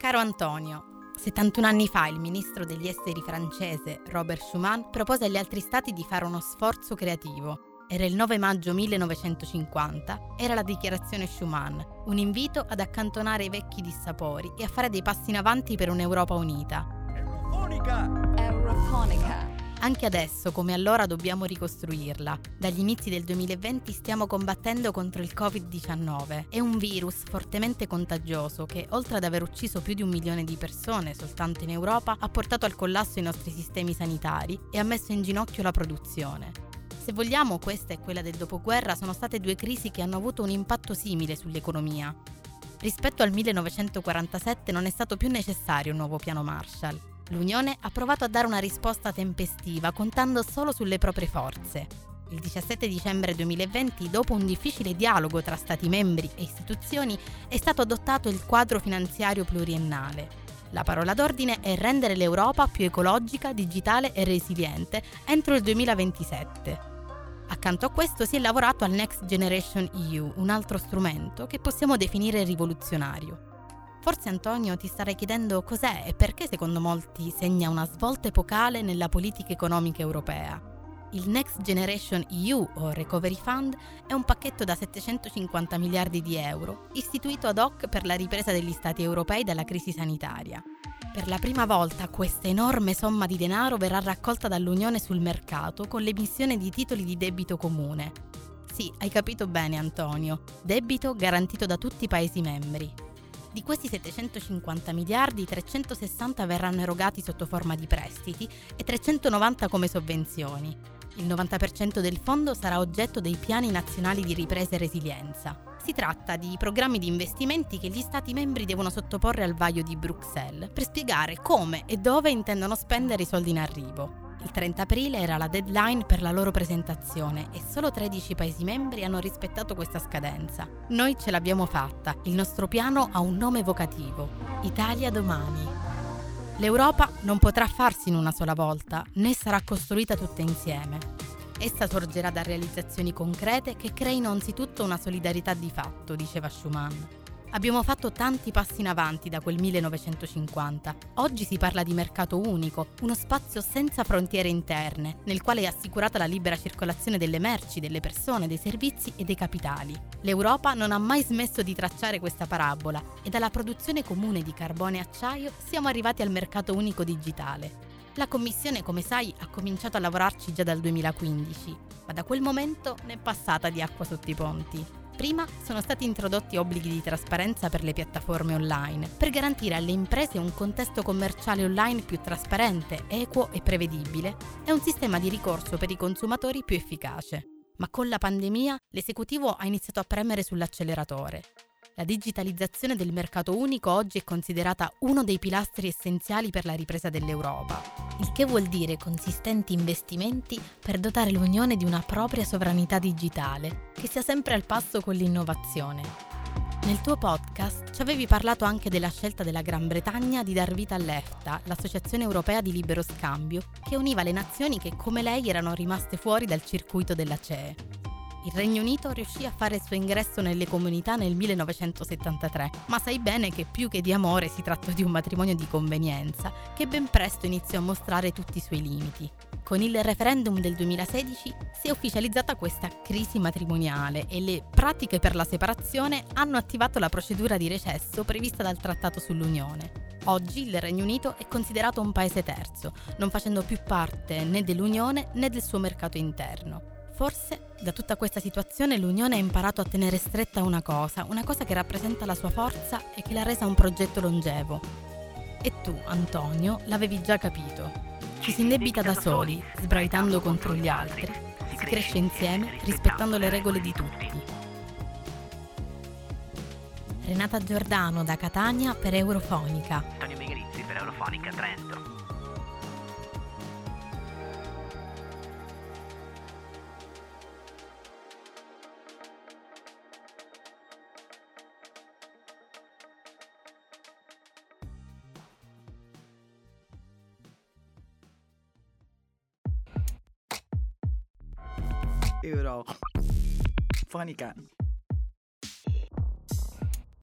Caro Antonio, 71 anni fa il ministro degli esteri francese Robert Schuman propose agli altri stati di fare uno sforzo creativo. Era il 9 maggio 1950, era la dichiarazione Schuman, un invito ad accantonare i vecchi dissapori e a fare dei passi in avanti per un'Europa unita. Eurofonica! Eurofonica! Anche adesso, come allora, dobbiamo ricostruirla. Dagli inizi del 2020 stiamo combattendo contro il Covid-19. È un virus fortemente contagioso che, oltre ad aver ucciso più di un milione di persone soltanto in Europa, ha portato al collasso i nostri sistemi sanitari e ha messo in ginocchio la produzione. Se vogliamo, questa e quella del dopoguerra sono state due crisi che hanno avuto un impatto simile sull'economia. Rispetto al 1947 non è stato più necessario un nuovo piano Marshall. L'Unione ha provato a dare una risposta tempestiva contando solo sulle proprie forze. Il 17 dicembre 2020, dopo un difficile dialogo tra Stati membri e istituzioni, è stato adottato il quadro finanziario pluriennale. La parola d'ordine è rendere l'Europa più ecologica, digitale e resiliente entro il 2027. Accanto a questo si è lavorato al Next Generation EU, un altro strumento che possiamo definire rivoluzionario. Forse Antonio ti starai chiedendo cos'è e perché secondo molti segna una svolta epocale nella politica economica europea. Il Next Generation EU o Recovery Fund è un pacchetto da 750 miliardi di euro istituito ad hoc per la ripresa degli Stati europei dalla crisi sanitaria. Per la prima volta questa enorme somma di denaro verrà raccolta dall'Unione sul mercato con l'emissione di titoli di debito comune. Sì, hai capito bene Antonio, debito garantito da tutti i Paesi membri. Di questi 750 miliardi, 360 verranno erogati sotto forma di prestiti e 390 come sovvenzioni. Il 90% del fondo sarà oggetto dei piani nazionali di ripresa e resilienza. Si tratta di programmi di investimenti che gli Stati membri devono sottoporre al vaglio di Bruxelles per spiegare come e dove intendono spendere i soldi in arrivo. Il 30 aprile era la deadline per la loro presentazione e solo 13 Paesi membri hanno rispettato questa scadenza. Noi ce l'abbiamo fatta, il nostro piano ha un nome evocativo, Italia domani. L'Europa non potrà farsi in una sola volta, né sarà costruita tutta insieme. Essa sorgerà da realizzazioni concrete che creino anzitutto una solidarietà di fatto, diceva Schumann. Abbiamo fatto tanti passi in avanti da quel 1950. Oggi si parla di mercato unico, uno spazio senza frontiere interne, nel quale è assicurata la libera circolazione delle merci, delle persone, dei servizi e dei capitali. L'Europa non ha mai smesso di tracciare questa parabola e dalla produzione comune di carbone e acciaio siamo arrivati al mercato unico digitale. La Commissione, come sai, ha cominciato a lavorarci già dal 2015, ma da quel momento ne è passata di acqua sotto i ponti. Prima sono stati introdotti obblighi di trasparenza per le piattaforme online, per garantire alle imprese un contesto commerciale online più trasparente, equo e prevedibile e un sistema di ricorso per i consumatori più efficace. Ma con la pandemia l'esecutivo ha iniziato a premere sull'acceleratore. La digitalizzazione del mercato unico oggi è considerata uno dei pilastri essenziali per la ripresa dell'Europa il che vuol dire consistenti investimenti per dotare l'Unione di una propria sovranità digitale, che sia sempre al passo con l'innovazione. Nel tuo podcast ci avevi parlato anche della scelta della Gran Bretagna di dar vita all'EFTA, l'Associazione Europea di Libero Scambio, che univa le nazioni che come lei erano rimaste fuori dal circuito della CE. Il Regno Unito riuscì a fare il suo ingresso nelle comunità nel 1973, ma sai bene che più che di amore si trattò di un matrimonio di convenienza, che ben presto iniziò a mostrare tutti i suoi limiti. Con il referendum del 2016 si è ufficializzata questa crisi matrimoniale e le pratiche per la separazione hanno attivato la procedura di recesso prevista dal Trattato sull'Unione. Oggi il Regno Unito è considerato un paese terzo, non facendo più parte né dell'Unione né del suo mercato interno. Forse da tutta questa situazione l'Unione ha imparato a tenere stretta una cosa, una cosa che rappresenta la sua forza e che l'ha resa un progetto longevo. E tu, Antonio, l'avevi già capito. Ci si indebita da soli, sbraitando contro gli altri. Si cresce insieme, rispettando le regole di tutti. Renata Giordano da Catania per Eurofonica. Antonio Megrizzi per Eurofonica Trento. euro. Funny cat.